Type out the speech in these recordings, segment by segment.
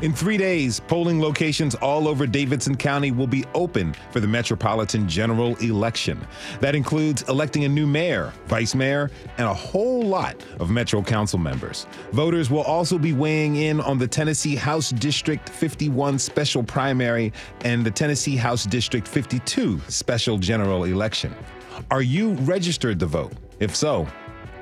In three days, polling locations all over Davidson County will be open for the Metropolitan General Election. That includes electing a new mayor, vice mayor, and a whole lot of Metro Council members. Voters will also be weighing in on the Tennessee House District 51 special primary and the Tennessee House District 52 special general election. Are you registered to vote? If so,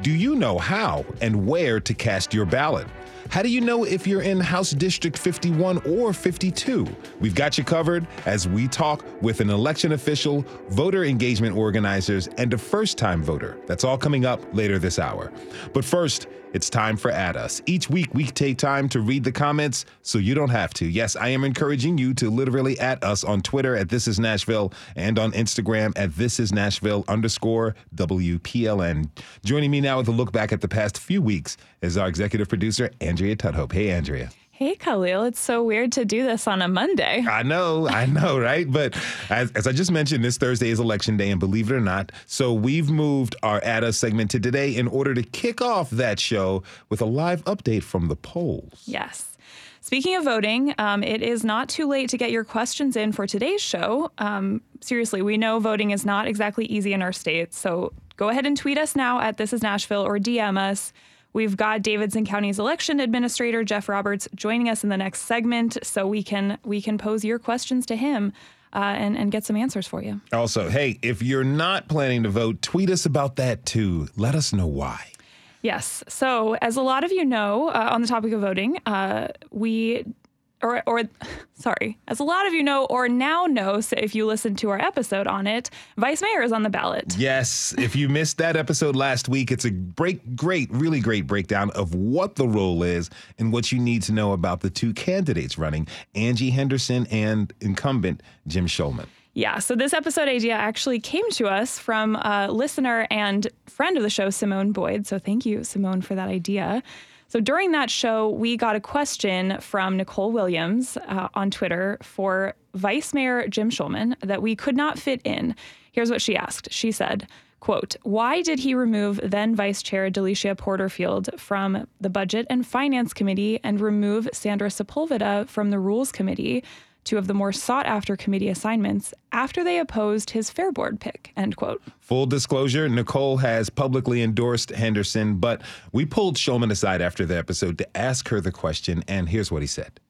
do you know how and where to cast your ballot? How do you know if you're in House District 51 or 52? We've got you covered as we talk with an election official, voter engagement organizers, and a first time voter. That's all coming up later this hour. But first, it's time for At Us. Each week, we take time to read the comments so you don't have to. Yes, I am encouraging you to literally at us on Twitter at This Is Nashville and on Instagram at This Is Nashville underscore WPLN. Joining me now with a look back at the past few weeks is our executive producer, Andrea Tudhope. Hey, Andrea. Hey, Khalil, it's so weird to do this on a Monday. I know, I know, right? But as, as, I just mentioned, this Thursday is election day, and believe it or not, so we've moved our At Us segment to today in order to kick off that show with a live update from the polls. Yes. Speaking of voting, um, it is not too late to get your questions in for today's show. Um, seriously, we know voting is not exactly easy in our state, so go ahead and tweet us now at This Is Nashville or DM us. We've got Davidson County's election administrator Jeff Roberts joining us in the next segment, so we can we can pose your questions to him. Uh, and, and get some answers for you. Also, hey, if you're not planning to vote, tweet us about that too. Let us know why. Yes. So, as a lot of you know, uh, on the topic of voting, uh, we or, or sorry, as a lot of you know or now know, so if you listen to our episode on it, vice mayor is on the ballot. Yes, if you missed that episode last week, it's a great, great, really great breakdown of what the role is and what you need to know about the two candidates running, Angie Henderson and incumbent Jim Shulman. Yeah, so this episode idea actually came to us from a listener and friend of the show, Simone Boyd. So thank you, Simone, for that idea. So during that show, we got a question from Nicole Williams uh, on Twitter for Vice Mayor Jim Shulman that we could not fit in. Here's what she asked. She said, quote, why did he remove then Vice Chair Delishia Porterfield from the Budget and Finance Committee and remove Sandra Sepulveda from the Rules Committee? Two of the more sought after committee assignments after they opposed his Fair Board pick, end quote. Full disclosure, Nicole has publicly endorsed Henderson, but we pulled Shulman aside after the episode to ask her the question, and here's what he said.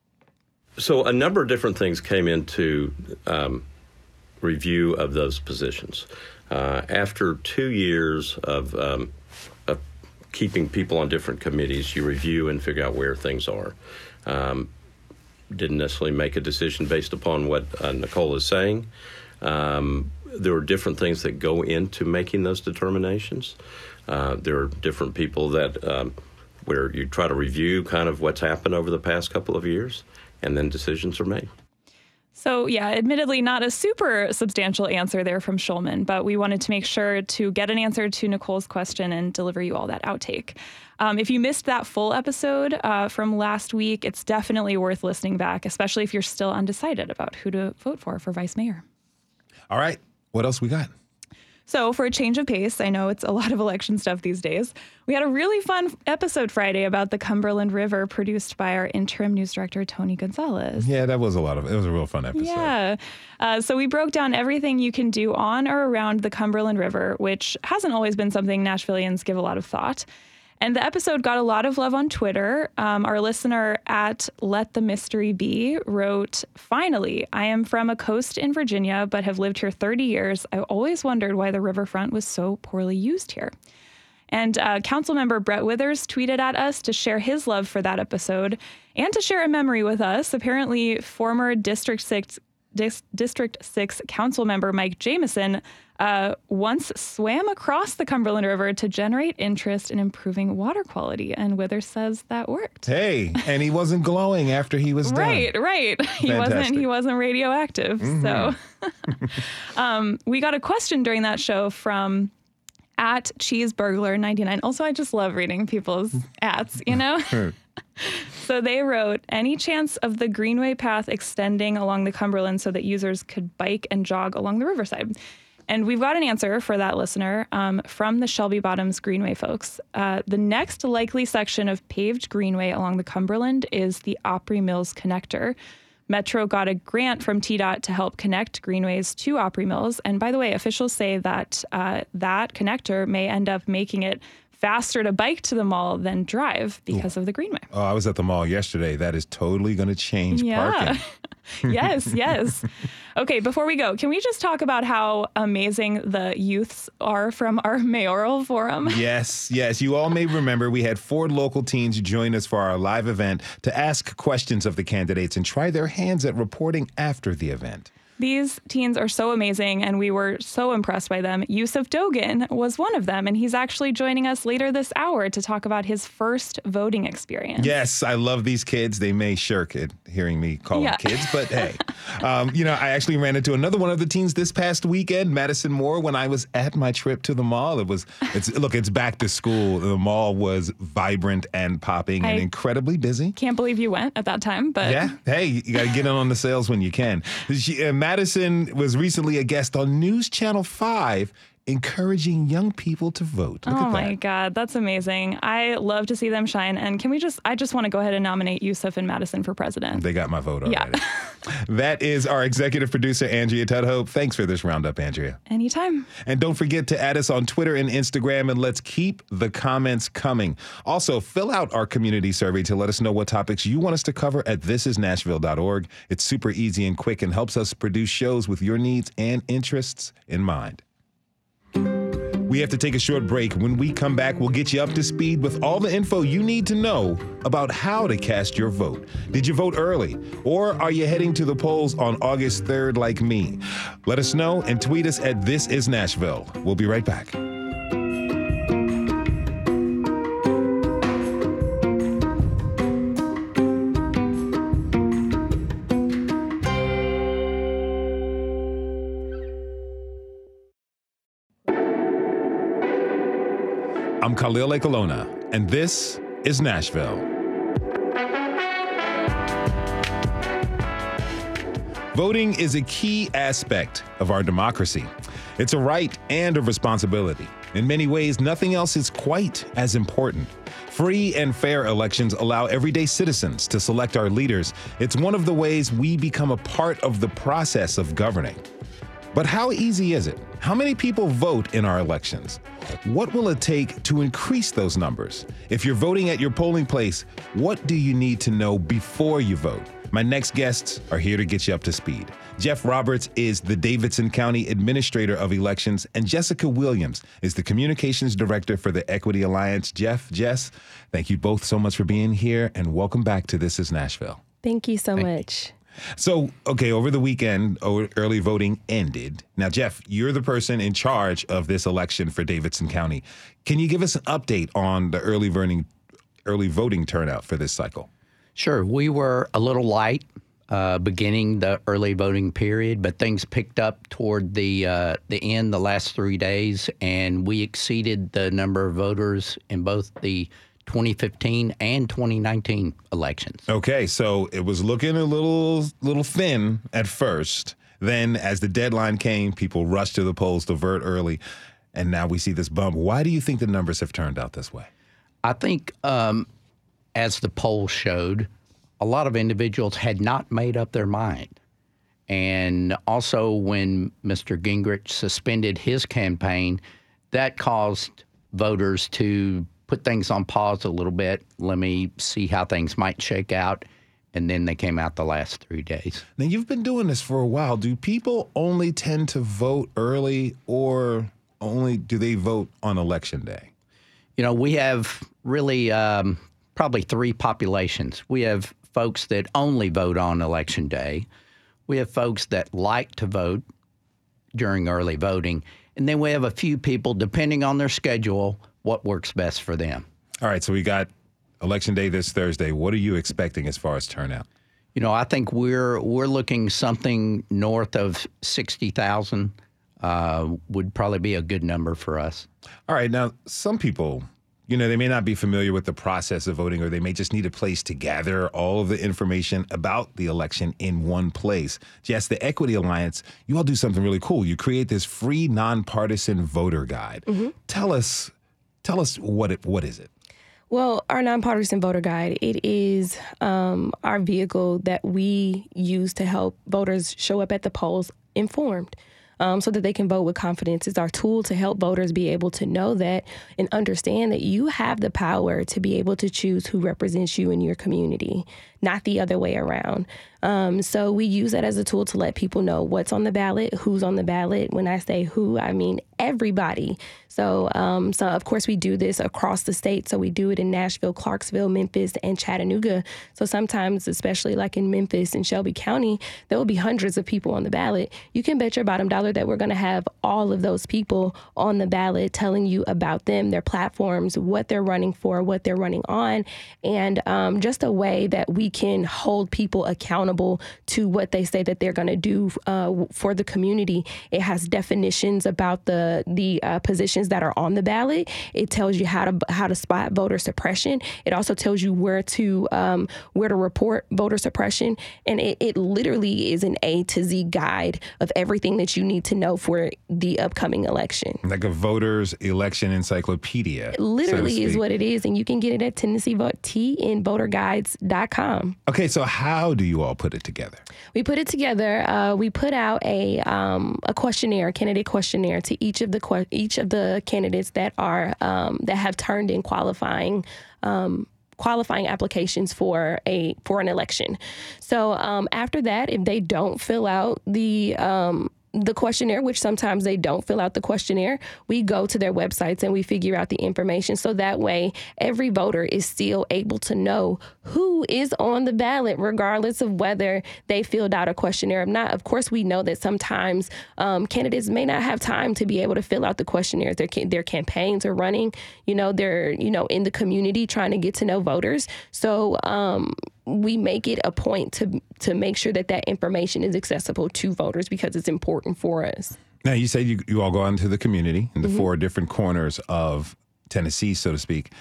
So a number of different things came into um, review of those positions. Uh, after two years of, um, of keeping people on different committees, you review and figure out where things are. Um, didn't necessarily make a decision based upon what uh, Nicole is saying. Um, there are different things that go into making those determinations. Uh, there are different people that um, where you try to review kind of what's happened over the past couple of years, and then decisions are made. So, yeah, admittedly, not a super substantial answer there from Shulman, but we wanted to make sure to get an answer to Nicole's question and deliver you all that outtake. Um, if you missed that full episode uh, from last week, it's definitely worth listening back, especially if you're still undecided about who to vote for for vice mayor. All right, what else we got? So, for a change of pace, I know it's a lot of election stuff these days. We had a really fun episode Friday about the Cumberland River, produced by our interim news director, Tony Gonzalez. Yeah, that was a lot of, it was a real fun episode. Yeah. Uh, so, we broke down everything you can do on or around the Cumberland River, which hasn't always been something Nashvillians give a lot of thought. And the episode got a lot of love on Twitter. Um, our listener at Let the Mystery Be wrote, Finally, I am from a coast in Virginia, but have lived here 30 years. I always wondered why the riverfront was so poorly used here. And uh, council member Brett Withers tweeted at us to share his love for that episode and to share a memory with us. Apparently, former District 6 Dis- District 6 council member Mike Jameson uh, once swam across the Cumberland River to generate interest in improving water quality. And Withers says that worked. Hey, and he wasn't glowing after he was done. Right, right. He wasn't he wasn't radioactive. So um, we got a question during that show from at cheeseburglar99. Also, I just love reading people's ats, you know? So they wrote any chance of the Greenway path extending along the Cumberland so that users could bike and jog along the riverside? And we've got an answer for that listener um, from the Shelby Bottoms Greenway folks. Uh, the next likely section of paved Greenway along the Cumberland is the Opry Mills Connector. Metro got a grant from TDOT to help connect greenways to Opry Mills. And by the way, officials say that uh, that connector may end up making it faster to bike to the mall than drive because of the greenway. Oh, I was at the mall yesterday. That is totally going to change Yeah. parking. yes, yes. Okay, before we go, can we just talk about how amazing the youths are from our mayoral forum? Yes, yes. You all may remember we had four local teens join us for our live event to ask questions of the candidates and try their hands at reporting after the event. These teens are so amazing, and we were so impressed by them. Yusuf Dogan was one of them, and he's actually joining us later this hour to talk about his first voting experience. Yes, I love these kids. They may shirk it hearing me call Yeah. them kids, but hey. Um, you know, I actually ran into another one of the teens this past weekend, Madison Moore, when I was at my trip to the mall. It was, it's look, it's back to school. The mall was vibrant and popping and incredibly busy. Can't believe you went at that time, but Yeah. Hey, you got to get in on the sales when you can. She, uh, Madison was recently a guest on News Channel 5 encouraging young people to vote. Look oh at my that. God, that's amazing. I love to see them shine. And can we just, I just want to go ahead and nominate Yusuf and Madison for president. They got my vote already. Yeah. that is our executive producer, Andrea Tudhope. Thanks for this roundup, Andrea. Anytime. And don't forget to add us on Twitter and Instagram, and let's keep the comments coming. Also, fill out our community survey to let us know what topics you want us to cover at thisisnashville.org. It's super easy and quick and helps us produce shows with your needs and interests in mind. We have to take a short break. When we come back, we'll get you up to speed with all the info you need to know about how to cast your vote. Did you vote early? Or are you heading to the polls on August 3rd like me? Let us know and tweet us at This Is Nashville. We'll be right back. Khalil Ekulona, and this is Nashville. Voting is a key aspect of our democracy. It's a right and a responsibility. In many ways, nothing else is quite as important. Free and fair elections allow everyday citizens to select our leaders. It's one of the ways we become a part of the process of governing. But how easy is it? How many people vote in our elections? What will it take to increase those numbers? If you're voting at your polling place, what do you need to know before you vote? My next guests are here to get you up to speed. Jeff Roberts is the Davidson County Administrator of Elections, and Jessica Williams is the Communications Director for the Equity Alliance. Jeff, Jess, thank you both so much for being here, and welcome back to This Is Nashville. Thank you so much. So, okay, over the weekend, early voting ended. Now, Jeff, you're the person in charge of this election for Davidson County. Can you give us an update on the early voting, early voting turnout for this cycle? Sure. We were a little light uh, beginning the early voting period, but things picked up toward the uh, the end, the last three days, and we exceeded the number of voters in both the 2015 and 2019 elections. Okay, so it was looking a little little thin at first. Then, as the deadline came, people rushed to the polls to vote early, and now we see this bump. Why do you think the numbers have turned out this way? I think, um, as the poll showed, a lot of individuals had not made up their mind. And also, when Mr. Gingrich suspended his campaign, that caused voters to put things on pause a little bit. Let me see how things might shake out. And then they came out the last three days. Now, you've been doing this for a while. Do people only tend to vote early, or only do they vote on election day? You know, we have really um, probably three populations. We have folks that only vote on election day. We have folks that like to vote during early voting, and then we have a few people, depending on their schedule, what works best for them. All right, so we got election day this Thursday. What are you expecting as far as turnout? You know, I think we're we're looking something north of sixty thousand uh, would probably be a good number for us. All right, now some people, you know, they may not be familiar with the process of voting, or they may just need a place to gather all of the information about the election in one place. Yes, the Equity Alliance, you all do something really cool. You create this free nonpartisan voter guide. Tell us, tell us what it what is it? Well, our nonpartisan voter guide, it is um, our vehicle that we use to help voters show up at the polls informed. Um, so that they can vote with confidence. It's our tool to help voters be able to know that and understand that you have the power to be able to choose who represents you in your community, not the other way around. Um, so we use that as a tool to let people know what's on the ballot, who's on the ballot. When I say who, I mean everybody. So, um, so of course we do this across the state. So we do it in Nashville, Clarksville, Memphis, and Chattanooga. So sometimes, especially like in Memphis and Shelby County, there will be hundreds of people on the ballot. You can bet your bottom dollar that we're going to have all of those people on the ballot telling you about them, their platforms, what they're running for, what they're running on, and um, just a way that we can hold people accountable to what they say that they're going to do uh, for the community. It has definitions about the the uh, positions that are on the ballot. It tells you how to how to spot voter suppression. It also tells you where to um, where to report voter suppression, and it, it literally is an A to Z guide of everything that you need to know for the upcoming election. Like a voters election encyclopedia. so to Literally is what it is, and you can get it at Tennessee Vote T in voterguides.com. Okay, so how do you all put it together? We put it together. Uh, we put out a um, a questionnaire, candidate questionnaire, to each of the que- each of the candidates that are um, that have turned in qualifying. Um, qualifying applications for a for an election so um, after that if they don't fill out the um, the questionnaire, which sometimes they don't fill out the questionnaire, we go to their websites and we figure out the information. So that way, every voter is still able to know who is on the ballot, regardless of whether they filled out a questionnaire or not. Of course, we know that sometimes um, candidates may not have time to be able to fill out the questionnaires. Their, their campaigns are running, you know, they're, you know, in the community trying to get to know voters. So, um, we make it a point to to make sure that that information is accessible to voters because it's important for us. Now, you said you, you all go out into the community in the mm-hmm. four different corners of Tennessee, so to speak.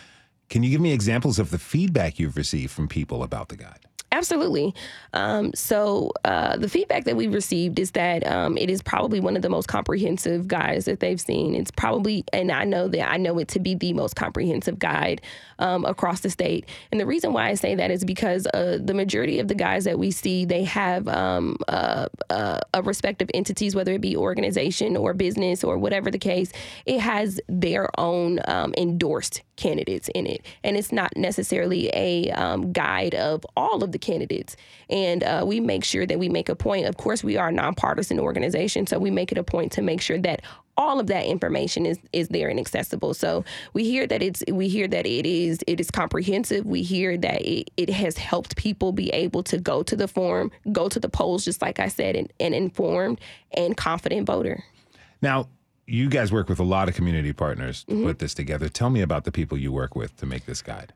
Can you give me examples of the feedback you've received from people about the guide? Absolutely. Um, so uh, the feedback that we've received is that um, it is probably one of the most comprehensive guides that they've seen. It's probably, and I know that I know it to be the most comprehensive guide um, across the state. And the reason why I say that is because uh, the majority of the guys that we see, they have um, uh, uh, a respective entities, whether it be organization or business or whatever the case. It has their own um, endorsed candidates in it, and it's not necessarily a um, guide of all of the candidates. And uh, we make sure that we make a point. Of course, we are a nonpartisan organization, so we make it a point to make sure that all of that information is is there and accessible. So we hear that it's we hear that it is it is comprehensive. We hear that it, it has helped people be able to go to the form, go to the polls, just like I said, and, and informed and confident voter. Now, you guys work with a lot of community partners to put mm-hmm. this together. Tell me about the people you work with to make this guide.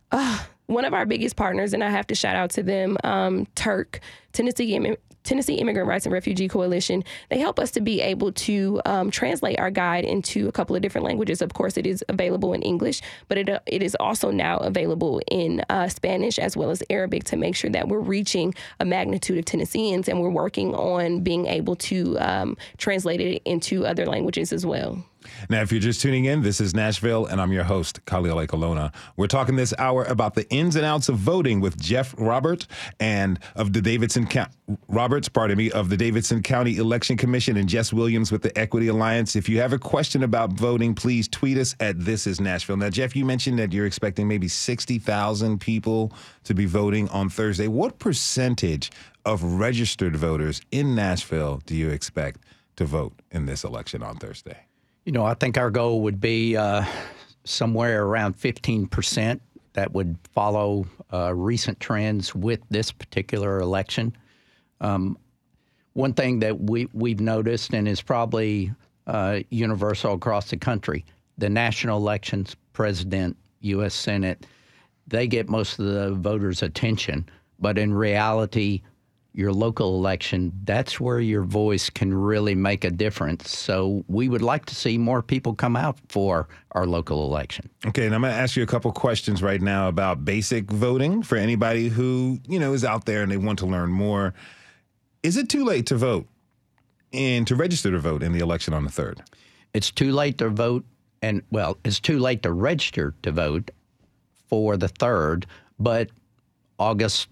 One of our biggest partners, and I have to shout out to them, um, TIRRC, Tennessee Tennessee Immigrant Rights and Refugee Coalition. They help us to be able to um, translate our guide into a couple of different languages. Of course, it is available in English, but it uh, it is also now available in uh, Spanish as well as Arabic to make sure that we're reaching a magnitude of Tennesseans, and we're working on being able to um, translate it into other languages as well. Now, if you're just tuning in, this is Nashville, and I'm your host, Khalil Colonna. We're talking this hour about the ins and outs of voting with Jeff Robert and of the Davidson County Roberts, pardon me, of the Davidson County Election Commission, and Jess Williams with the Equity Alliance. If you have a question about voting, please tweet us at This Is Nashville. Now, Jeff, you mentioned that you're expecting maybe sixty thousand people to be voting on Thursday. What percentage of registered voters in Nashville do you expect to vote in this election on Thursday? You know, I think our goal would be uh, somewhere around 15% that would follow uh, recent trends with this particular election. Um, one thing that we we've noticed and is probably uh, universal across the country: the national elections, president, U.S. Senate, they get most of the voters' attention, but in reality, your local election, that's where your voice can really make a difference. So we would like to see more people come out for our local election. Okay, and I'm going to ask you a couple questions right now about basic voting for anybody who, you know, is out there and they want to learn more. Is it too late to vote and to register to vote in the election on the 3rd? It's too late to vote and well, it's too late to register to vote for the 3rd, but August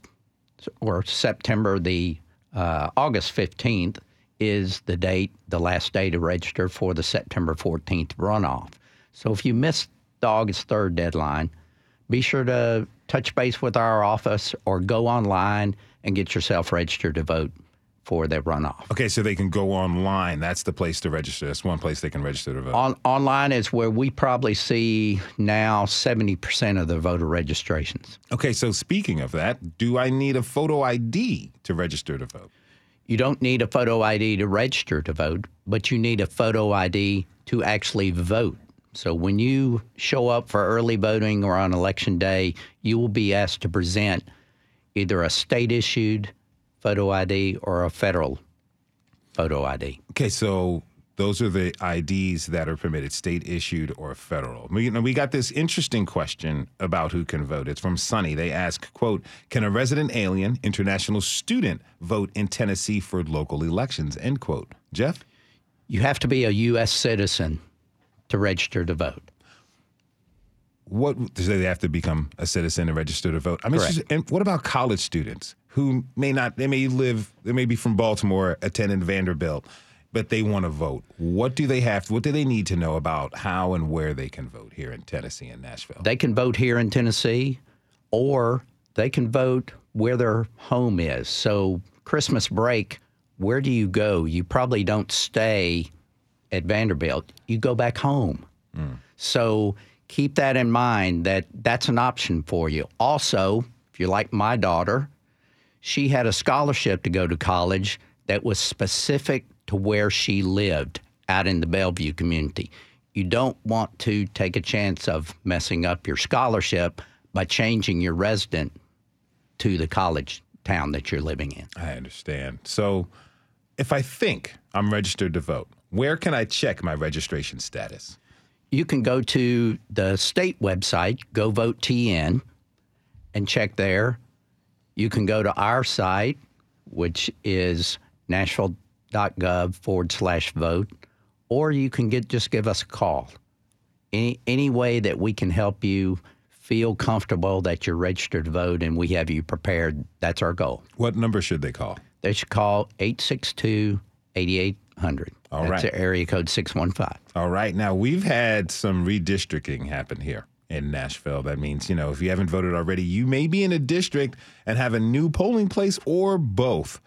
or September the uh, August 15th is the date, the last day to register for the September 14th runoff. So if you missed the August 3rd deadline, be sure to touch base with our office or go online and get yourself registered to vote for their runoff. Okay, so they can go online. That's the place to register. That's one place they can register to vote. On, online is where we probably see now 70% of the voter registrations. Okay, so speaking of that, do I need a photo ID to register to vote? You don't need a photo ID to register to vote, but you need a photo ID to actually vote. So when you show up for early voting or on election day, you will be asked to present either a state issued photo ID or a federal photo ID. Okay, so those are the IDs that are permitted, state issued or federal. We, you know, we got this interesting question about who can vote. It's from Sunny. They ask, quote, can a resident alien, international student vote in Tennessee for local elections, end quote. Jeff? You have to be a U.S. citizen to register to vote. What do they have to become a citizen and register to vote? I mean, just, and what about college students? Who may not, they may live, they may be from Baltimore, attending Vanderbilt, but they want to vote. What do they have? What do they need to know about how and where they can vote here in Tennessee and Nashville? They can vote here in Tennessee, or they can vote where their home is. So Christmas break, where do you go? You probably don't stay at Vanderbilt. You go back home. Mm. So keep that in mind that that's an option for you. Also, if you're like my daughter, she had a scholarship to go to college that was specific to where she lived out in the Bellevue community. You don't want to take a chance of messing up your scholarship by changing your resident to the college town that you're living in. I understand. So if I think I'm registered to vote, where can I check my registration status? You can go to the state website, GoVoteTN, and check there you can go to our site, which is nashville.gov forward slash vote, or you can get just give us a call. Any any way that we can help you feel comfortable that you're registered to vote and we have you prepared, that's our goal. What number should they call? They should call 862 8800. All that's right. area code 615. All right. Now, we've had some redistricting happen here in Nashville. That means, you know, if you haven't voted already, you may be in a district and have a new polling place or both.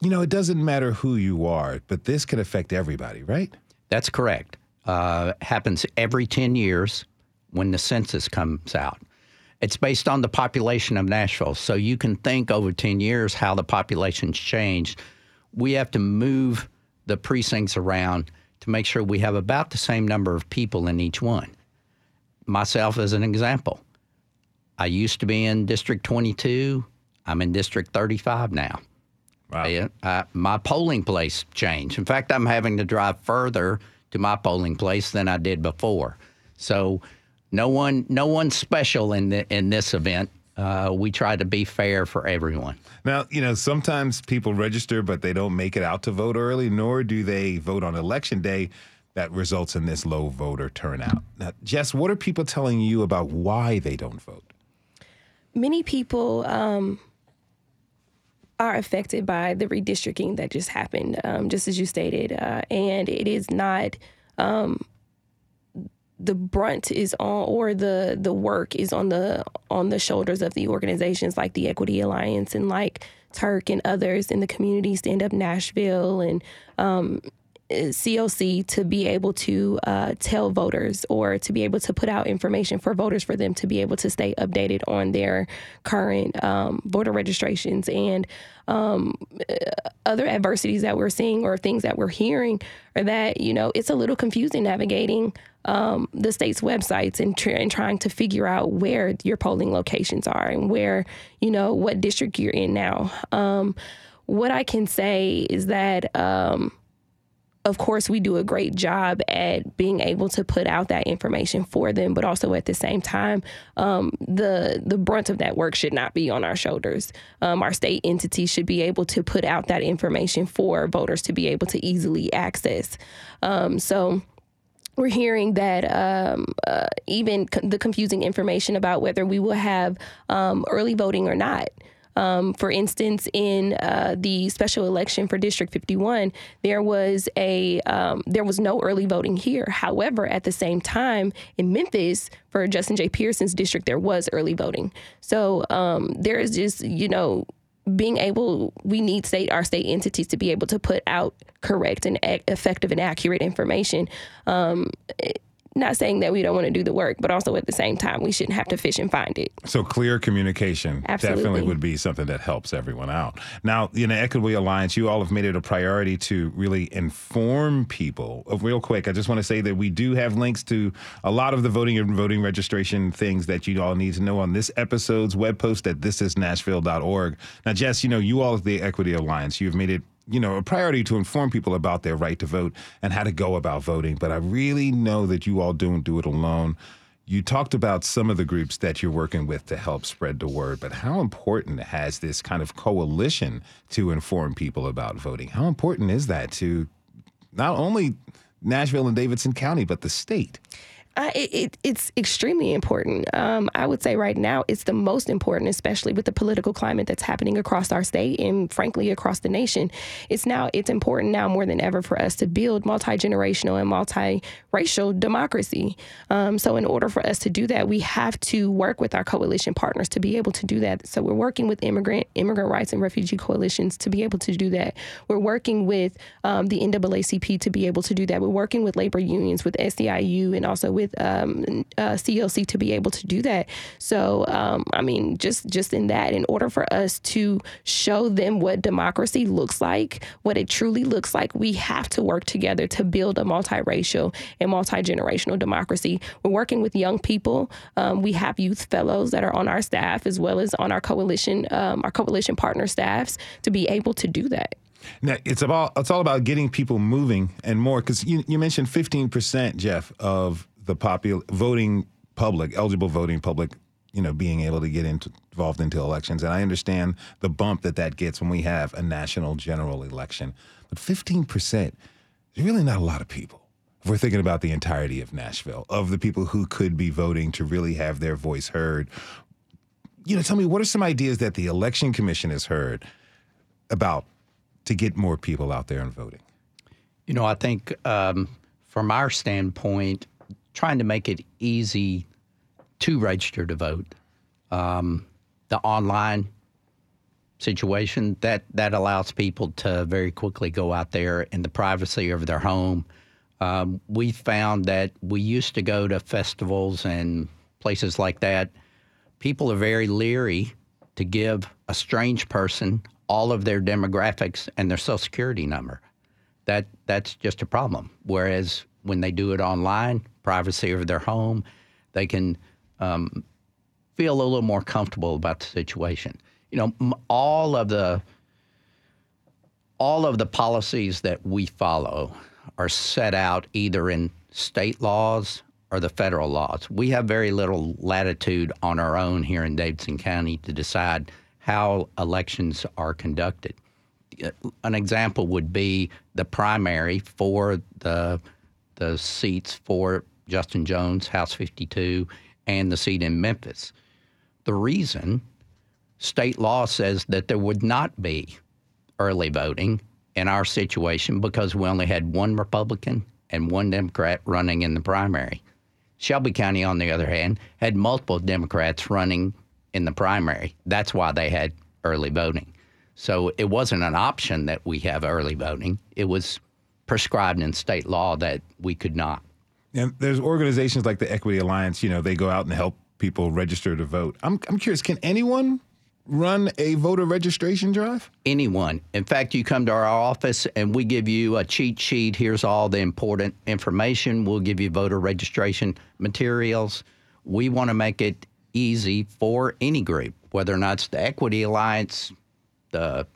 You know, it doesn't matter who you are, but this can affect everybody, right? That's correct. Uh, happens every 10 years when the census comes out. It's based on the population of Nashville. So you can think over 10 years how the population's changed. We have to move the precincts around to make sure we have about the same number of people in each one myself as an example. I used to be in District 22. I'm in District 35 now. Wow. I, I, my polling place changed. In fact, I'm having to drive further to my polling place than I did before. So, no one, no one special in the, in this event. Uh, we try to be fair for everyone. Now, you know, sometimes people register, but they don't make it out to vote early, nor do they vote on election day that results in this low voter turnout. Now, Jess, what are people telling you about why they don't vote? Many people um, are affected by the redistricting that just happened, um, just as you stated, uh, and it is not. Um, the brunt is on or the the work is on the on the shoulders of the organizations like the Equity Alliance and like TIRRC and others in the community stand up Nashville and um, COC to be able to uh, tell voters or to be able to put out information for voters for them to be able to stay updated on their current um, voter registrations and um, other adversities that we're seeing or things that we're hearing are that you know it's a little confusing navigating um, the state's websites and, tr- and trying to figure out where your polling locations are and where you know what district you're in now. Um, what I can say is that um, of course, we do a great job at being able to put out that information for them, but also at the same time, um, the the brunt of that work should not be on our shoulders. Um, our state entity should be able to put out that information for voters to be able to easily access. Um, so we're hearing that um, uh, even co- the confusing information about whether we will have um, early voting or not. Um, for instance, in uh, the special election for District 51, there was a um, there was no early voting here. However, at the same time, in Memphis, for Justin J. Pearson's district, there was early voting. So um, there is just you know being able we need state our state entities to be able to put out correct and effective and accurate information um, not saying that we don't want to do the work, but also at the same time, we shouldn't have to fish and find it. So clear communication Absolutely. definitely would be something that helps everyone out. Now, in the Equity Alliance, you all have made it a priority to really inform people. Uh, real quick, I just want to say that we do have links to a lot of the voting and voting registration things that you all need to know on this episode's web post at thisisnashville.org. Now, Jess, you know, you all at the Equity Alliance, you've made it you know, a priority to inform people about their right to vote and how to go about voting. But I really know that you all don't do it alone. You talked about some of the groups that you're working with to help spread the word, but how important has this kind of coalition to inform people about voting? How important is that to not only Nashville and Davidson County, but the state? It, it, it's extremely important. Um, I would say right now it's the most important, especially with the political climate that's happening across our state and frankly across the nation. It's now it's important now more than ever for us to build multi generational and multiracial democracy. Um, so in order for us to do that, we have to work with our coalition partners to be able to do that. So we're working with immigrant immigrant rights and refugee coalitions to be able to do that. We're working with um, the NAACP to be able to do that. We're working with labor unions, with SEIU, and also with with um, uh, CLC to be able to do that. So, um, I mean, just just in that, in order for us to show them what democracy looks like, what it truly looks like, we have to work together to build a multiracial and multi generational democracy. We're working with young people. Um, we have youth fellows that are on our staff as well as on our coalition, um, our coalition partner staffs to be able to do that. Now, it's about it's all about getting people moving and more because you, you mentioned 15% jeff of the popular voting public, eligible voting public, you know, being able to get into, involved into elections. And I understand the bump that that gets when we have a national general election. But 15% is really not a lot of people. If we're thinking about the entirety of Nashville, of the people who could be voting to really have their voice heard, you know, tell me what are some ideas that the Election Commission has heard about to get more people out there and voting? You know, I think um, from our standpoint, trying to make it easy to register to vote. Um, the online situation that that allows people to very quickly go out there in the privacy of their home. Um, we found that we used to go to festivals and places like that. People are very leery to give a strange person all of their demographics and their social security number. That that's just a problem. Whereas when they do it online, privacy of their home, they can um, feel a little more comfortable about the situation. You know, all of the all of the policies that we follow are set out either in state laws or the federal laws. We have very little latitude on our own here in Davidson County to decide how elections are conducted. An example would be the primary for the the seats for Justin Jones, House 52, and the seat in Memphis. The reason state law says that there would not be early voting in our situation because we only had one Republican and one Democrat running in the primary. Shelby County, on the other hand, had multiple Democrats running in the primary. That's why they had early voting. So it wasn't an option that we have early voting. It was prescribed in state law that we could not. And there's organizations like the Equity Alliance, you know, they go out and help people register to vote. I'm, I'm curious, can anyone run a voter registration drive? Anyone. In fact, you come to our office and we give you a cheat sheet. Here's all the important information. We'll give you voter registration materials. We want to make it easy for any group, whether or not it's the Equity Alliance, the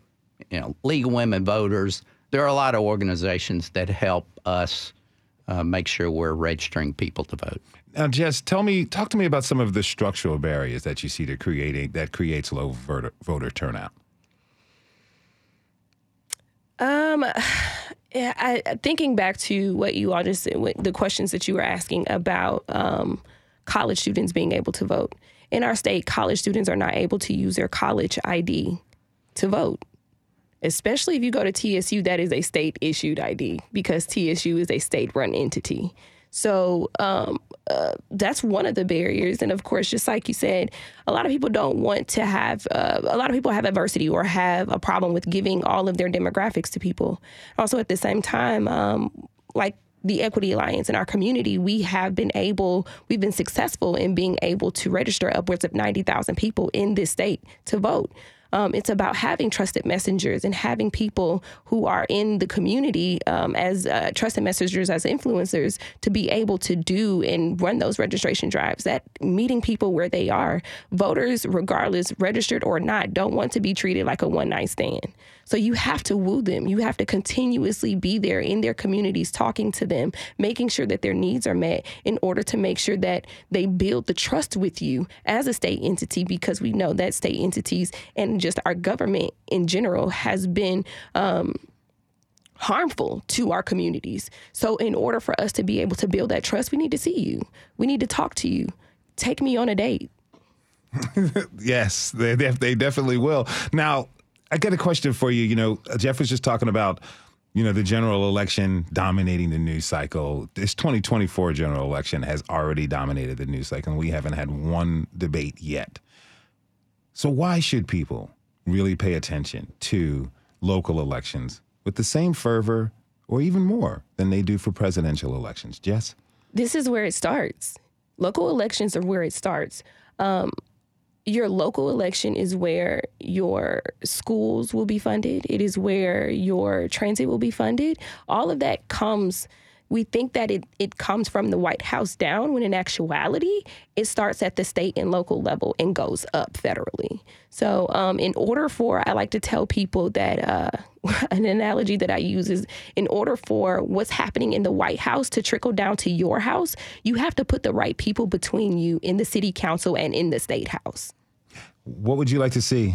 you know League of Women Voters. There are a lot of organizations that help us uh, make sure we're registering people to vote. Now, Jess, tell me, talk to me about some of the structural barriers that you see that creating that creates low voter, voter turnout. Um, yeah, I, thinking back to what you all just said, the questions that you were asking about um, college students being able to vote in our state, college students are not able to use their college ID to vote. Especially if you go to TSU, that is a state issued ID because TSU is a state run entity. So um, uh, that's one of the barriers. And of course, just like you said, a lot of people don't want to have, uh, a lot of people have adversity or have a problem with giving all of their demographics to people. Also, at the same time, um, like the Equity Alliance in our community, we have been able, we've been successful in being able to register upwards of 90,000 people in this state to vote. Um, it's about having trusted messengers and having people who are in the community um, as uh, trusted messengers, as influencers, to be able to do and run those registration drives. That meeting people where they are. Voters, regardless, registered or not, don't want to be treated like a one night stand. So you have to woo them. You have to continuously be there in their communities, talking to them, making sure that their needs are met in order to make sure that they build the trust with you as a state entity, because we know that state entities and just our government in general has been. Um, harmful to our communities. So, in order for us to be able to build that trust, we need to see you. We need to talk to you. Take me on a date. yes, they, they definitely will. Now, I got a question for you. You know, Jeff was just talking about, you know, the general election dominating the news cycle. This 2024 general election has already dominated the news cycle, and we haven't had one debate yet. So, why should people really pay attention to local elections with the same fervor or even more than they do for presidential elections? Jess? This is where it starts. Local elections are where it starts. Um, your local election is where your schools will be funded. It is where your transit will be funded. All of that comes. We think that it, it comes from the White House down, when in actuality, it starts at the state and local level and goes up federally. So, um, in order for, I like to tell people that uh, an analogy that I use is in order for what's happening in the White House to trickle down to your house, you have to put the right people between you in the city council and in the state house. What would you like to see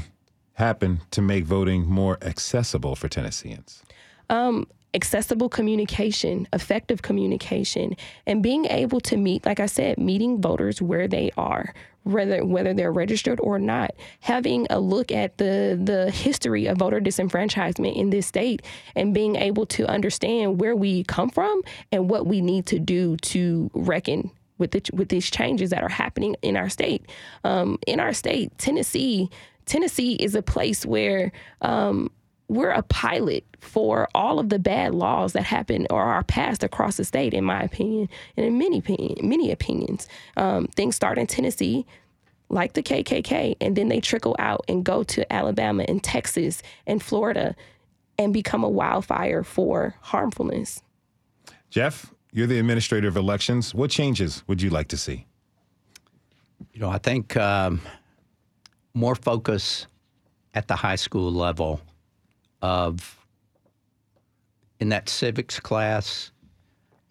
happen to make voting more accessible for Tennesseans? Um, accessible communication, effective communication, and being able to meet, like I said, meeting voters where they are, whether whether they're registered or not. Having a look at the the history of voter disenfranchisement in this state and being able to understand where we come from and what we need to do to reckon with the, with these changes that are happening in our state. Um, in our state, Tennessee, Tennessee is a place where um, we're a pilot for all of the bad laws that happen or are passed across the state, in my opinion, and in many opinion, many opinions. Um, things start in Tennessee, like the KKK, and then they trickle out and go to Alabama and Texas and Florida, and become a wildfire for harmfulness. Jeff, you're the administrator of elections. What changes would you like to see? You know, I think um, more focus at the high school level of in that civics class,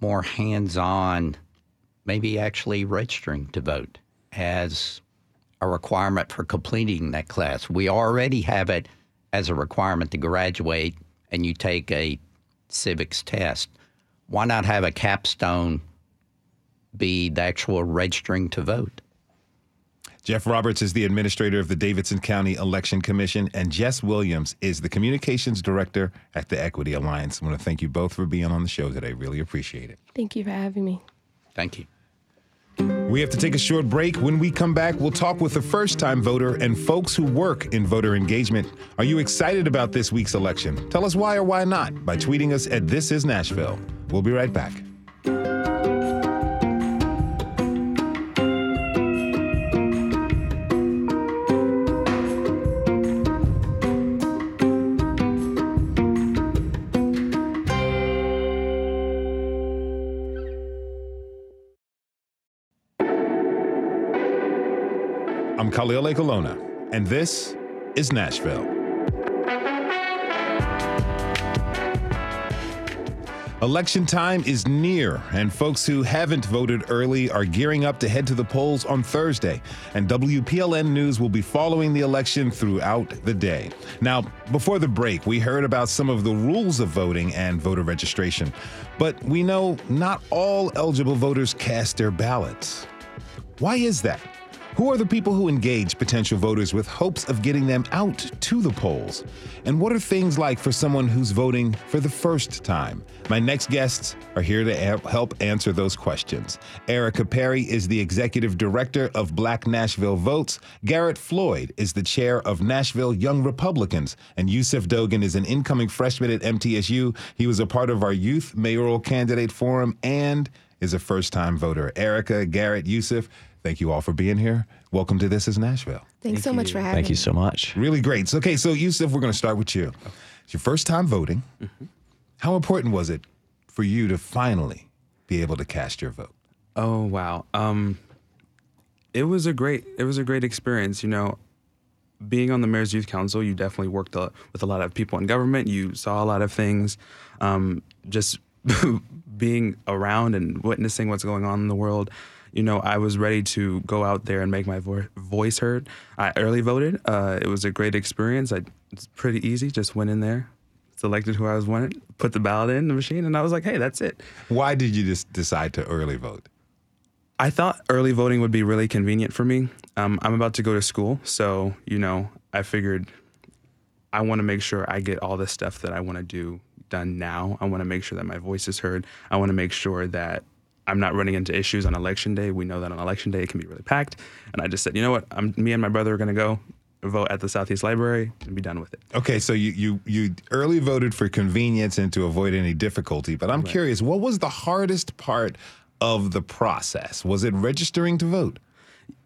more hands on, maybe actually registering to vote as a requirement for completing that class. We already have it as a requirement to graduate and you take a civics test. Why not have a capstone be the actual registering to vote? Jeff Roberts is the administrator of the Davidson County Election Commission, and Jess Williams is the communications director at the Equity Alliance. I want to thank you both for being on the show today. Really appreciate it. Thank you for having me. Thank you. We have to take a short break. When we come back, we'll talk with a first time voter and folks who work in voter engagement. Are you excited about this week's election? Tell us why or why not by tweeting us at This Is Nashville. We'll be right back. Khalil Ekulona, and this is Nashville. Election time is near, and folks who haven't voted early are gearing up to head to the polls on Thursday. And WPLN News will be following the election throughout the day. Now, before the break, we heard about some of the rules of voting and voter registration, but we know not all eligible voters cast their ballots. Why is that? Who are the people who engage potential voters with hopes of getting them out to the polls? And what are things like for someone who's voting for the first time? My next guests are here to help answer those questions. Erica Perry is the executive director of Black Nashville Votes. Garrett Floyd is the chair of Nashville Young Republicans. And Yusuf Dogan is an incoming freshman at MTSU. He was a part of our youth mayoral candidate forum and is a first time voter. Erica, Garrett, Yusuf, Thank you all for being here. Welcome to This is Nashville. Thanks Thank so you. much for having me. Thank you so much. Really great. So, okay, so Yusuf, we're going to start with you. It's your first time voting. Mm-hmm. How important was it for you to finally be able to cast your vote? Oh wow. Um, it was a great it was a great experience. You know, being on the mayor's youth council, you definitely worked a, with a lot of people in government. You saw a lot of things. Um, just being around and witnessing what's going on in the world you know, I was ready to go out there and make my vo- voice heard. I early voted. Uh, it was a great experience. I, it's pretty easy. Just went in there, selected who I was wanted, put the ballot in the machine, and I was like, hey, that's it. Why did you just decide to early vote? I thought early voting would be really convenient for me. Um, I'm about to go to school, so you know, I figured I want to make sure I get all the stuff that I want to do done now. I want to make sure that my voice is heard. I want to make sure that I'm not running into issues on election day. We know that on election day it can be really packed. And I just said, you know what? I'm me and my brother are going to go vote at the Southeast Library and be done with it. Okay, so you you you early voted for convenience and to avoid any difficulty. But I'm right. curious, what was the hardest part of the process? Was it registering to vote?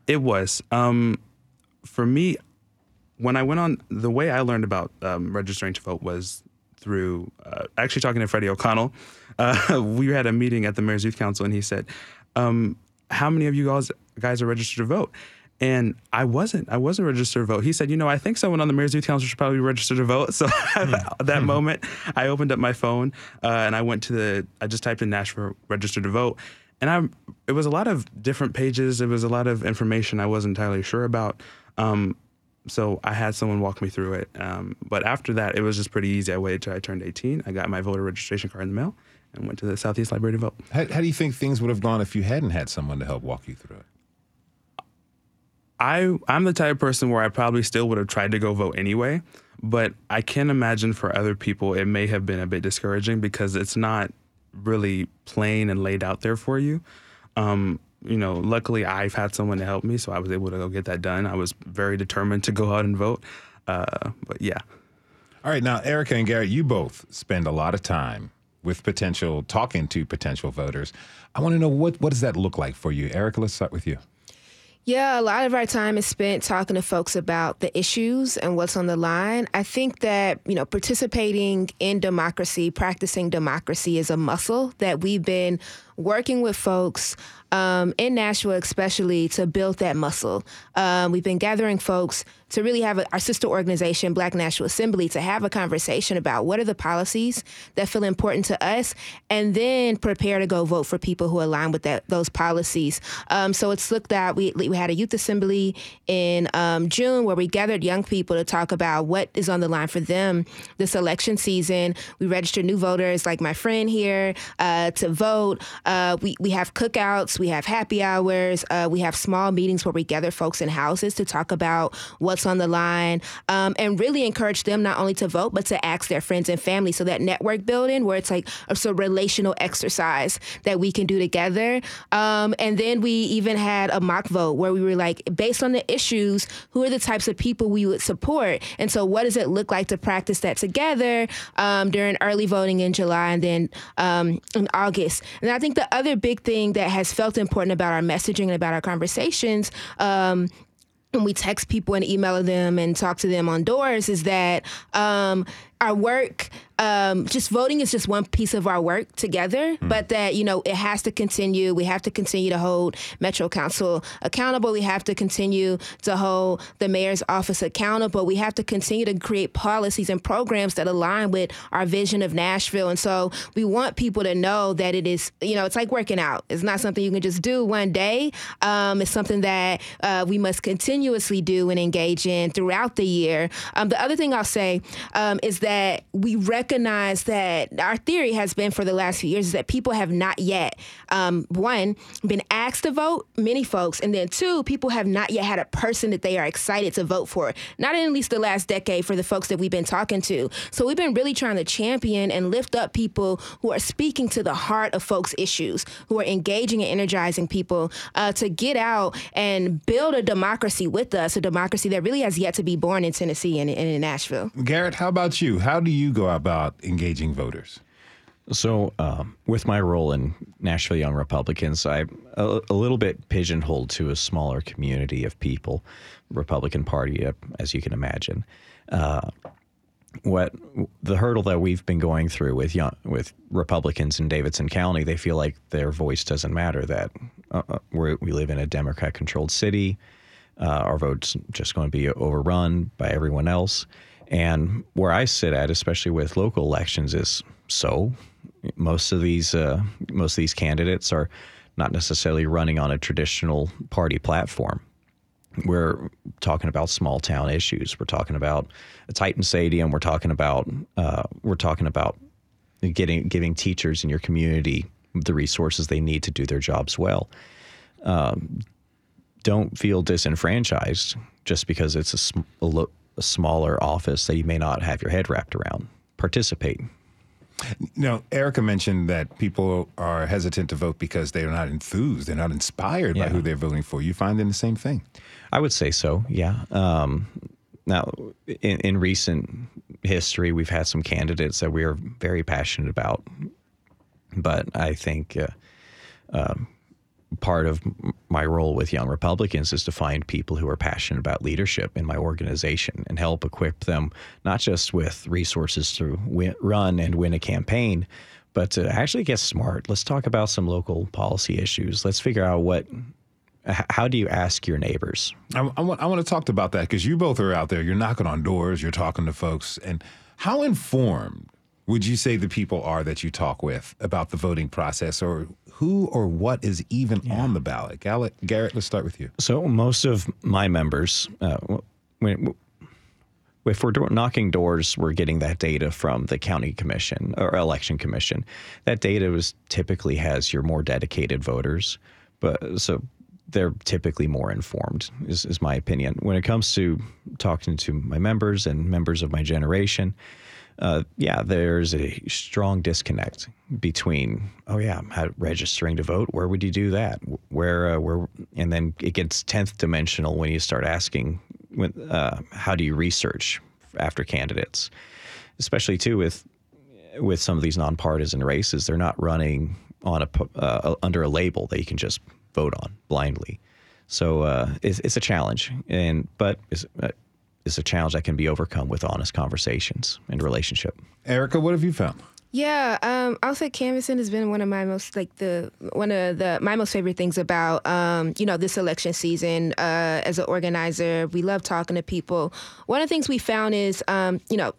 It was. Um, for me, when I went on, the way I learned about um, registering to vote was through uh, actually talking to Freddie O'Connell. Uh, we had a meeting at the Mayor's Youth Council, and he said, um, "How many of you guys guys are registered to vote?" And I wasn't. I wasn't registered to vote. He said, "You know, I think someone on the Mayor's Youth Council should probably register to vote." So at that moment, I opened up my phone uh, and I went to the. I just typed in Nashville register to vote, and I. It was a lot of different pages. It was a lot of information I wasn't entirely sure about. Um, so I had someone walk me through it. Um, but after that, it was just pretty easy. I waited till I turned 18. I got my voter registration card in the mail and went to the Southeast Library to vote. How, how do you think things would have gone if you hadn't had someone to help walk you through it? I I'm the type of person where I probably still would have tried to go vote anyway, but I can imagine for other people it may have been a bit discouraging because it's not really plain and laid out there for you. Um, you know, luckily I've had someone to help me, so I was able to go get that done. I was very determined to go out and vote. Uh, but yeah. All right, now Erica and Garrett, you both spend a lot of time with potential talking to potential voters. I want to know what what does that look like for you, Erica? Let's start with you. Yeah, a lot of our time is spent talking to folks about the issues and what's on the line. I think that, you know, participating in democracy, practicing democracy is a muscle that we've been working with folks um, in Nashville, especially to build that muscle. Um, we've been gathering folks to really have a, our sister organization, Black Nashville Assembly, to have a conversation about what are the policies that feel important to us, and then prepare to go vote for people who align with that those policies. Um, so it's looked at. We we had a youth assembly in um, June where we gathered young people to talk about what is on the line for them this election season. We registered new voters, like my friend here, uh, to vote. Uh, we we have cookouts, we have happy hours, uh, we have small meetings where we gather folks in houses to talk about what's on the line, um, and really encourage them not only to vote but to ask their friends and family. So that network building, where it's like a sort of relational exercise that we can do together. Um, and then we even had a mock vote where we were like, based on the issues, who are the types of people we would support, and so what does it look like to practice that together um, during early voting in July and then um, in August. And I think the other big thing that has felt important about our messaging and about our conversations um, when we text people and email them and talk to them on doors is that um, our work um, just voting is just one piece of our work together, mm. but that, you know, it has to continue. We have to continue to hold Metro Council accountable. We have to continue to hold the mayor's office accountable. We have to continue to create policies and programs that align with our vision of Nashville. And so we want people to know that it is, you know, it's like working out. It's not something you can just do one day. Um, it's something that uh, we must continuously do and engage in throughout the year. Um, the other thing I'll say um, is that we recognize recognize that our theory has been for the last few years is that people have not yet, um, one, been asked to vote, many folks, and then two, people have not yet had a person that they are excited to vote for. Not in at least the last decade for the folks that we've been talking to. So we've been really trying to champion and lift up people who are speaking to the heart of folks' issues, who are engaging and energizing people uh, to get out and build a democracy with us, a democracy that really has yet to be born in Tennessee and, and in Nashville. Garrett, how about you? How do you go about engaging voters? So, um, with my role in Nashville Young Republicans, I'm a, a, little bit pigeonholed to a smaller community of people, Republican Party, uh, as you can imagine. Uh, what the hurdle that we've been going through with young, with Republicans in Davidson County, they feel like their voice doesn't matter. That uh, uh we live in a Democrat-controlled city, uh, our vote's just going to be overrun by everyone else. And where I sit at, especially with local elections, is so most of these uh, most of these candidates are not necessarily running on a traditional party platform. We're talking about small town issues. We're talking about a Titan Stadium. We're talking about uh, we're talking about getting giving teachers in your community the resources they need to do their jobs well. Um, don't feel disenfranchised just because it's a, a, a smaller office that you may not have your head wrapped around. Participate. Now, Erica mentioned that people are hesitant to vote because they're not enthused, they're not inspired yeah. by who they're voting for. You find them the same thing? I would say so. Yeah. Um, now, in, in, recent history, we've had some candidates that we are very passionate about, but I think uh, um, part of my role with Young Republicans is to find people who are passionate about leadership in my organization and help equip them not just with resources to win, run and win a campaign, but to actually get smart. Let's talk about some local policy issues. Let's figure out what. How do you ask your neighbors? I, I want, I want to talk about that because you both are out there. You're knocking on doors. You're talking to folks. And how informed would you say the people are that you talk with about the voting process or who or what is even yeah. on the ballot? Garrett, Garrett, let's start with you. So most of my members, uh, when, if we're knocking doors, we're getting that data from the county commission or election commission. That data was typically has your more dedicated voters, but so they're typically more informed. Is, is my opinion when it comes to talking to my members and members of my generation uh, yeah, there's a strong disconnect between oh yeah, registering to vote. Where would you do that? Where uh, where and then it gets tenth dimensional when you start asking when, uh, how do you research after candidates, especially too with with some of these nonpartisan races. They're not running on a uh, under a label that you can just vote on blindly. So uh, it's, it's a challenge, and but uh, is a challenge that can be overcome with honest conversations and relationship. Erica, what have you found? Yeah, um, I'll say canvassing has been one of my most like the one of the my most favorite things about um, you know this election season. Uh, as an organizer, we love talking to people. One of the things we found is um, you know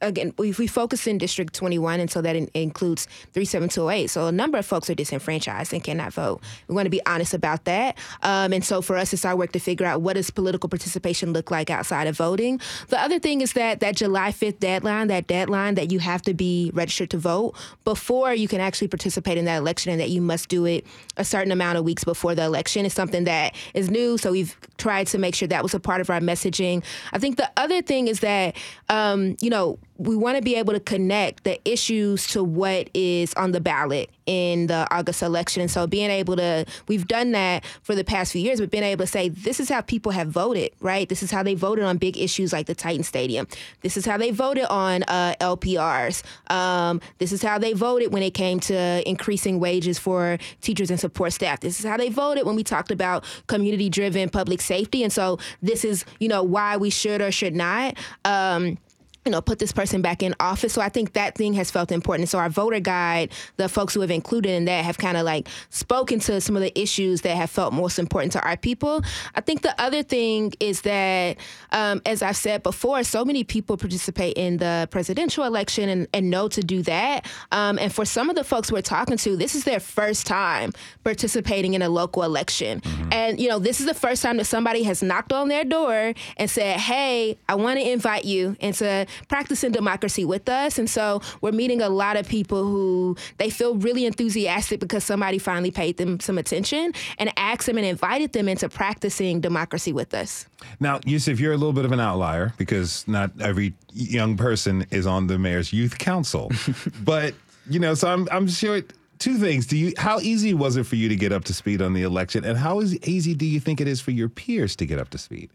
again, we, we focus in District 21, and so that in, includes 37208. So a number of folks are disenfranchised and cannot vote. We want to be honest about that. Um, and so for us, it's our work to figure out what does political participation look like outside of voting. The other thing is that that July 5th deadline, that deadline that you have to be registered to vote before you can actually participate in that election, and that you must do it a certain amount of weeks before the election is something that is new. So we've tried to make sure that was a part of our messaging. I think the other thing is that, um, you know, we want to be able to connect the issues to what is on the ballot in the August election. So being able to, we've done that for the past few years, but being able to say, this is how people have voted, right? This is how they voted on big issues like the Titan Stadium. This is how they voted on uh, LPRs. Um, this is how they voted when it came to increasing wages for teachers and support staff. This is how they voted when we talked about community driven public safety. And so this is, you know, why we should or should not. Um, you know, put this person back in office. So I think that thing has felt important. So our voter guide, the folks who have included in that have kind of like spoken to some of the issues that have felt most important to our people. I think the other thing is that, um, as I've said before, so many people participate in the presidential election and, and know to do that. Um, and for some of the folks we're talking to, this is their first time participating in a local election. Mm-hmm. And, you know, this is the first time that somebody has knocked on their door and said, hey, I want to invite you into practicing democracy with us. And so we're meeting a lot of people who they feel really enthusiastic because somebody finally paid them some attention and asked them and invited them into practicing democracy with us. Now, Yusuf, you're a little bit of an outlier because not every young person is on the mayor's youth council. but, you know, so I'm, I'm sure two things. Do you how easy was it for you to get up to speed on the election, and how easy do you think it is for your peers to get up to speed?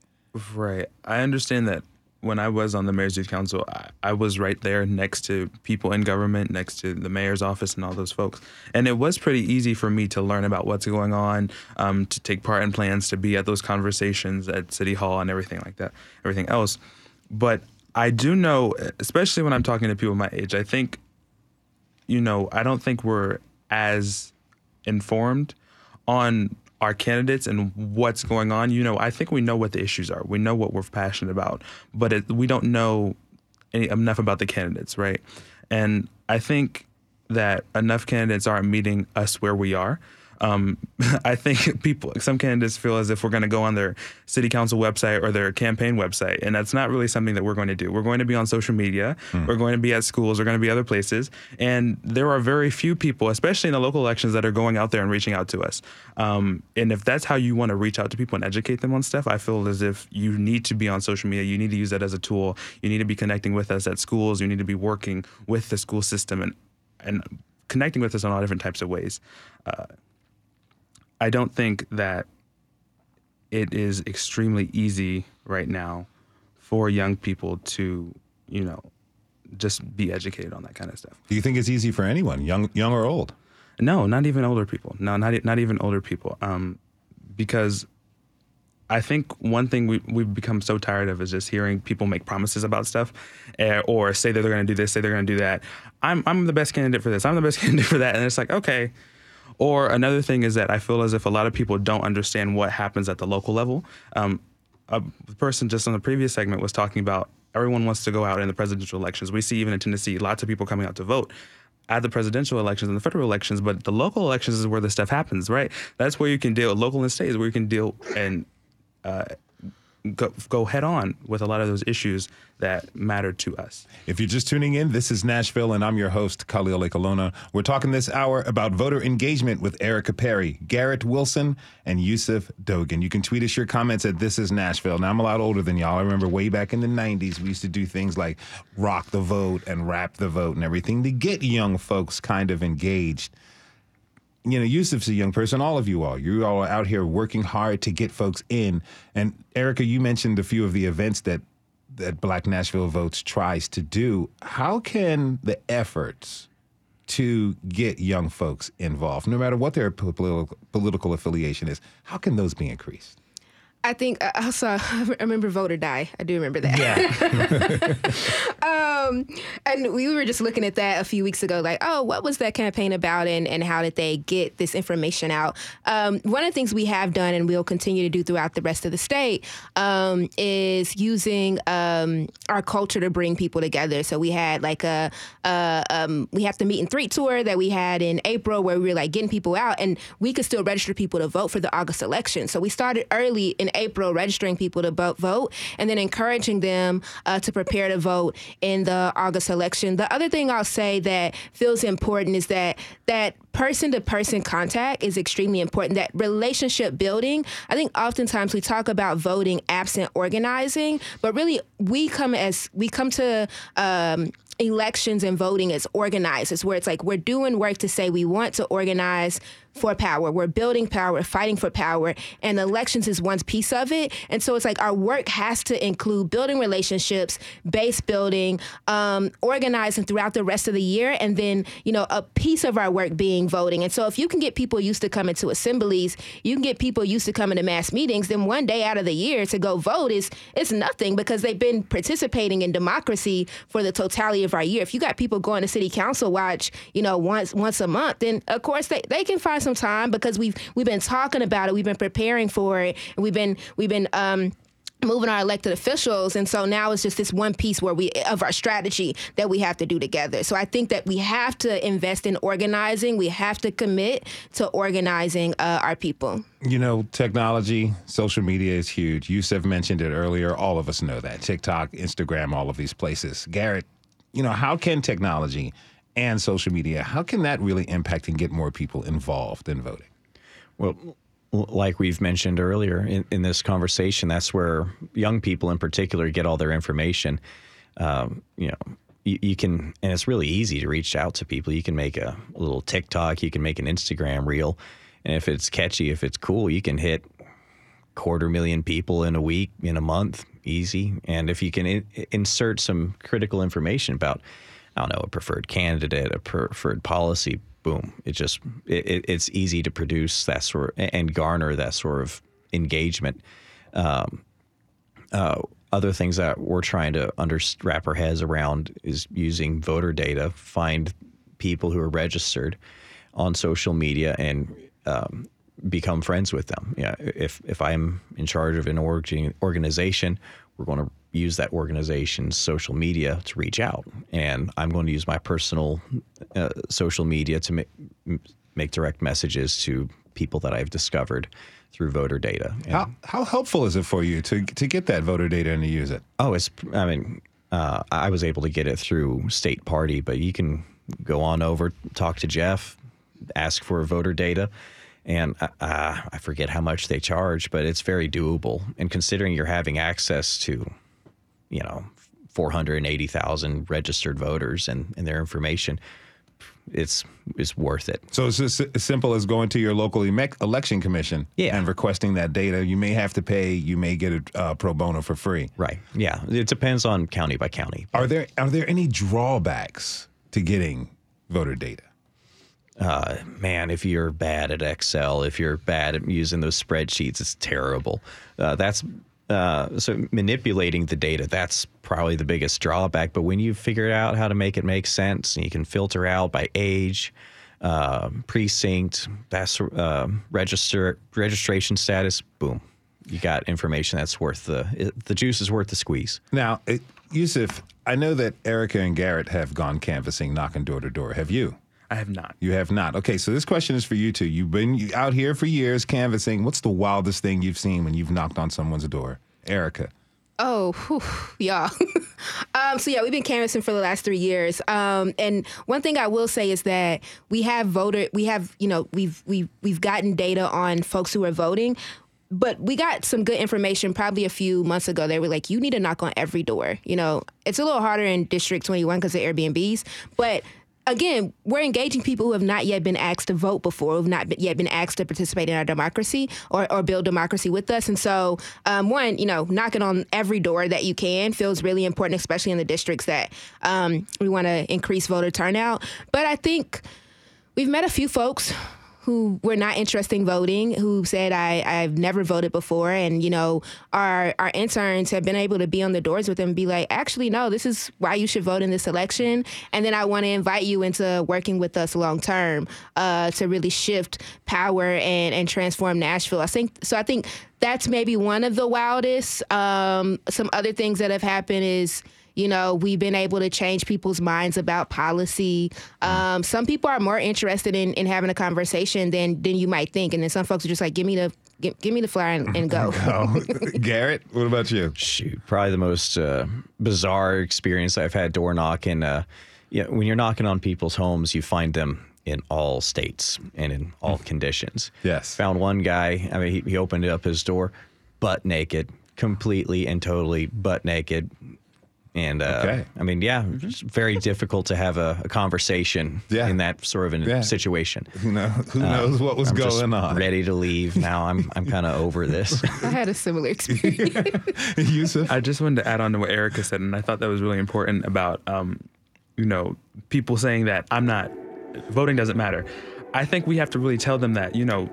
Right. I understand that when I was on the Mayor's Youth Council, I, I, was right there next to people in government, next to the mayor's office and all those folks. And it was pretty easy for me to learn about what's going on, um, to take part in plans, to be at those conversations at City Hall and everything like that, everything else. But I do know, especially when I'm talking to people my age, I think, you know, I don't think we're as informed on our candidates and what's going on, you know, I think we know what the issues are. We know what we're passionate about, but it, we don't know any, enough about the candidates, right? And I think that enough candidates aren't meeting us where we are. Um, I think people, some candidates feel as if we're going to go on their city council website or their campaign website, and that's not really something that we're going to do. We're going to be on social media, mm. we're going to be at schools, we're going to be other places, and there are very few people, especially in the local elections, that are going out there and reaching out to us. Um, and if that's how you want to reach out to people and educate them on stuff, I feel as if you need to be on social media. You need to use that as a tool. You need to be connecting with us at schools. You need to be working with the school system and and connecting with us in all different types of ways. Uh, I don't think that it is extremely easy right now for young people to, you know, just be educated on that kind of stuff. Do you think it's easy for anyone, young, young or old? No, not even older people. No, not not even older people. Um, because I think one thing we we've become so tired of is just hearing people make promises about stuff, uh, or say that they're going to do this, say they're going to do that. I'm I'm the best candidate for this. I'm the best candidate for that, and it's like okay, or another thing is that I feel as if a lot of people don't understand what happens at the local level. Um, a person just on the previous segment was talking about everyone wants to go out in the presidential elections. We see even in Tennessee lots of people coming out to vote at the presidential elections and the federal elections, but the local elections is where the stuff happens, right? That's where you can deal. Local and state is where you can deal and uh, go, go head on with a lot of those issues that matter to us. If you're just tuning in, this is Nashville, and I'm your host, Khalil Ekulona. We're talking this hour about voter engagement with Erica Perry, Garrett Wilson, and Yusuf Dogan. You can tweet us your comments at This Is Nashville. Now, I'm a lot older than y'all. I remember way back in the 90s, we used to do things like rock the vote and rap the vote and everything to get young folks kind of engaged you know, Yusuf's a young person. All of you are. You all are out here working hard to get folks in. And Erica, you mentioned a few of the events that that Black Nashville Votes tries to do. How can the efforts to get young folks involved, no matter what their political, political affiliation is, how can those be increased? I think uh, also I remember vote or die. I do remember that. Yeah. um, and we were just looking at that a few weeks ago, like, oh, what was that campaign about, and and how did they get this information out? Um, one of the things we have done, and we'll continue to do throughout the rest of the state, um, is using um, our culture to bring people together. So we had like a, a um, we have to meet and three tour that we had in April, where we were like getting people out, and we could still register people to vote for the August election. So we started early in April registering people to vote, and then encouraging them uh, to prepare to vote in the August election. The other thing I'll say that feels important is that that person to person contact is extremely important. That relationship building. I think oftentimes we talk about voting absent organizing, but really we come as we come to um, elections and voting as organizers, where it's like we're doing work to say we want to organize for power. We're building power, we're fighting for power, and elections is one piece of it. And so it's like our work has to include building relationships, base building, um, organizing throughout the rest of the year, and then you know a piece of our work being voting. And so if you can get people used to coming to assemblies, you can get people used to coming to mass meetings. Then one day out of the year to go vote is it's nothing because they've been participating in democracy for the totality of our year. If you got people going to city council watch, you know once once a month, then of course they, they can find some time because we've we've been talking about it, we've been preparing for it, and we've been we've been um, moving our elected officials. And so now it's just this one piece where we of our strategy that we have to do together. So i think that we have to invest in organizing. We have to commit to organizing uh, our people. You know technology social media is huge. Yusuf mentioned it earlier. All of us know that. Tiktok instagram all of these places. Garrett you know how can technology and social media, how can that really impact and get more people involved in voting? Well, like we've mentioned earlier in, in this conversation, that's where young people in particular get all their information. Um, you know, you, you, can, and it's really easy to reach out to people. You can make a, little TikTok, you can make an Instagram reel, and if it's catchy, if it's cool, you can hit quarter million people in a week, in a month, easy. And if you can in, insert some critical information about Don't know, a preferred candidate, a preferred policy, boom. It just it, it's easy to produce that sort of, and garner that sort of engagement. Um, uh, other things that we're trying to under, wrap our heads around is using voter data, find people who are registered on social media and um, become friends with them. Yeah, if if I'm in charge of an organization, we're going to use that organization's social media to reach out. And I'm going to use my personal uh, social media to make, make direct messages to people that I've discovered through voter data. And how, how helpful is it for you to, to get that voter data and to use it? Oh, it's, I mean, uh, I was able to get it through state party, but you can go on over, talk to Jeff, ask for voter data and uh, I forget how much they charge, but it's very doable. And considering you're having access to you know 480,000 registered voters and, and their information it's it's worth it. So it's as simple as going to your local election commission yeah. and requesting that data. You may have to pay. You may get it uh, pro bono for free. Right. Yeah. It depends on county by county. Are there are there any drawbacks to getting voter data? Uh, man, if you're bad at Excel, if you're bad at using those spreadsheets, it's terrible. Uh, that's uh, so manipulating the data that's probably the biggest drawback. But when you figure out how to make it make sense and you can filter out by age uh, precinct that's uh, register registration status boom you got information that's worth the the juice is worth the squeeze. Now it, yusuf i know that erica and garrett have gone canvassing knocking door to door. Have you I have not. You have not. Okay, so this question is for you two. You've been out here for years canvassing. What's the wildest thing you've seen when you've knocked on someone's door? Erica. Oh, whew, yeah. um, so yeah, we've been canvassing for the last three years. Um, and one thing I will say is that we have voted. We have, you know, we've we've we've gotten data on folks who are voting. But we got some good information probably a few months ago. They were like, you need to knock on every door. You know, it's a little harder in District 21 because of Airbnbs, but again, we're engaging people who have not yet been asked to vote before, who've not yet been asked to participate in our democracy or, or build democracy with us. And so, um, one, you know, knocking on every door that you can feels really important, especially in the districts that um, we want to increase voter turnout. But I think we've met a few folks who were not interested in voting, who said I I've never voted before, and you know our our interns have been able to be on the doors with them and be like, actually no, this is why you should vote in this election, and then I want to invite you into working with us long term uh, to really shift power and and transform Nashville. I think so. I think that's maybe one of the wildest. Um, some other things that have happened is you know, we've been able to change people's minds about policy. Um, some people are more interested in, in having a conversation than than you might think, and then some folks are just like, "Give me the give, give me the flyer and, and go." Garrett, what about you? Shoot, probably the most uh, bizarre experience I've had door knocking. Uh, yeah, when you're knocking on people's homes, you find them in all states and in all conditions. Yes. Found one guy. I mean, he, he opened up his door, butt naked, completely and totally butt naked. And uh, Okay. I mean, yeah, it's very difficult to have a, a conversation Yeah. in that sort of a Yeah. situation. Who knows, who knows what was I'm just going on? Ready to leave now. I'm I'm kind of over this. I had a similar experience. Yusuf? I just wanted to add on to what Erica said, and I thought that was really important about, um, you know, people saying that I'm not voting doesn't matter. I think we have to really tell them that, you know,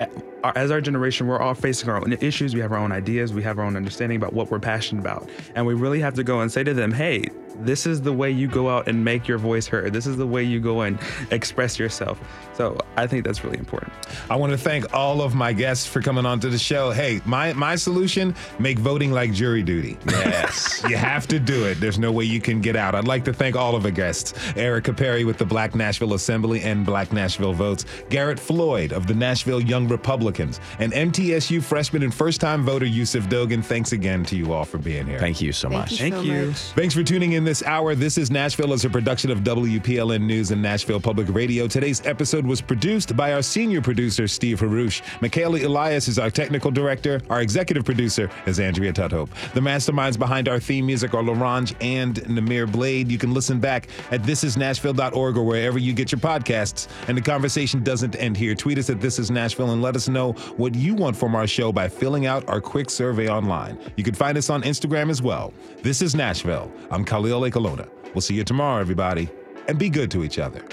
a- as our generation, we're all facing our own issues. We have our own ideas. We have our own understanding about what we're passionate about, and we really have to go and say to them, "Hey, this is the way you go out and make your voice heard. This is the way you go and express yourself." So I think that's really important. I want to thank all of my guests for coming on to the show. Hey, my my solution: make voting like jury duty. yes. You have to do it. There's no way you can get out. I'd like to thank all of the guests Erica Perry with the Black Nashville Assembly and Black Nashville Votes, Garrett Floyd of the Nashville Young Republicans, and MTSU freshman and first time voter Yusuf Dogan. Thanks again to you all for being here. Thank you so much. Thank so you. much. Thanks for tuning in this hour. This is Nashville as a production of WPLN News and Nashville Public Radio. Today's episode was produced by our senior producer, Steve Haruch. Michaela Elias is our technical director. Our executive producer is Andrea Tudhope. The masterminds behind our theme music are Larange and Namir Blade. You can listen back at thisisnashville.org or wherever you get your podcasts. And the conversation doesn't end here. Tweet us at This Is Nashville and let us know what you want from our show by filling out our quick survey online. You can find us on Instagram as well. This is Nashville. I'm Khalil Ekulona. We'll see you tomorrow, everybody, and be good to each other.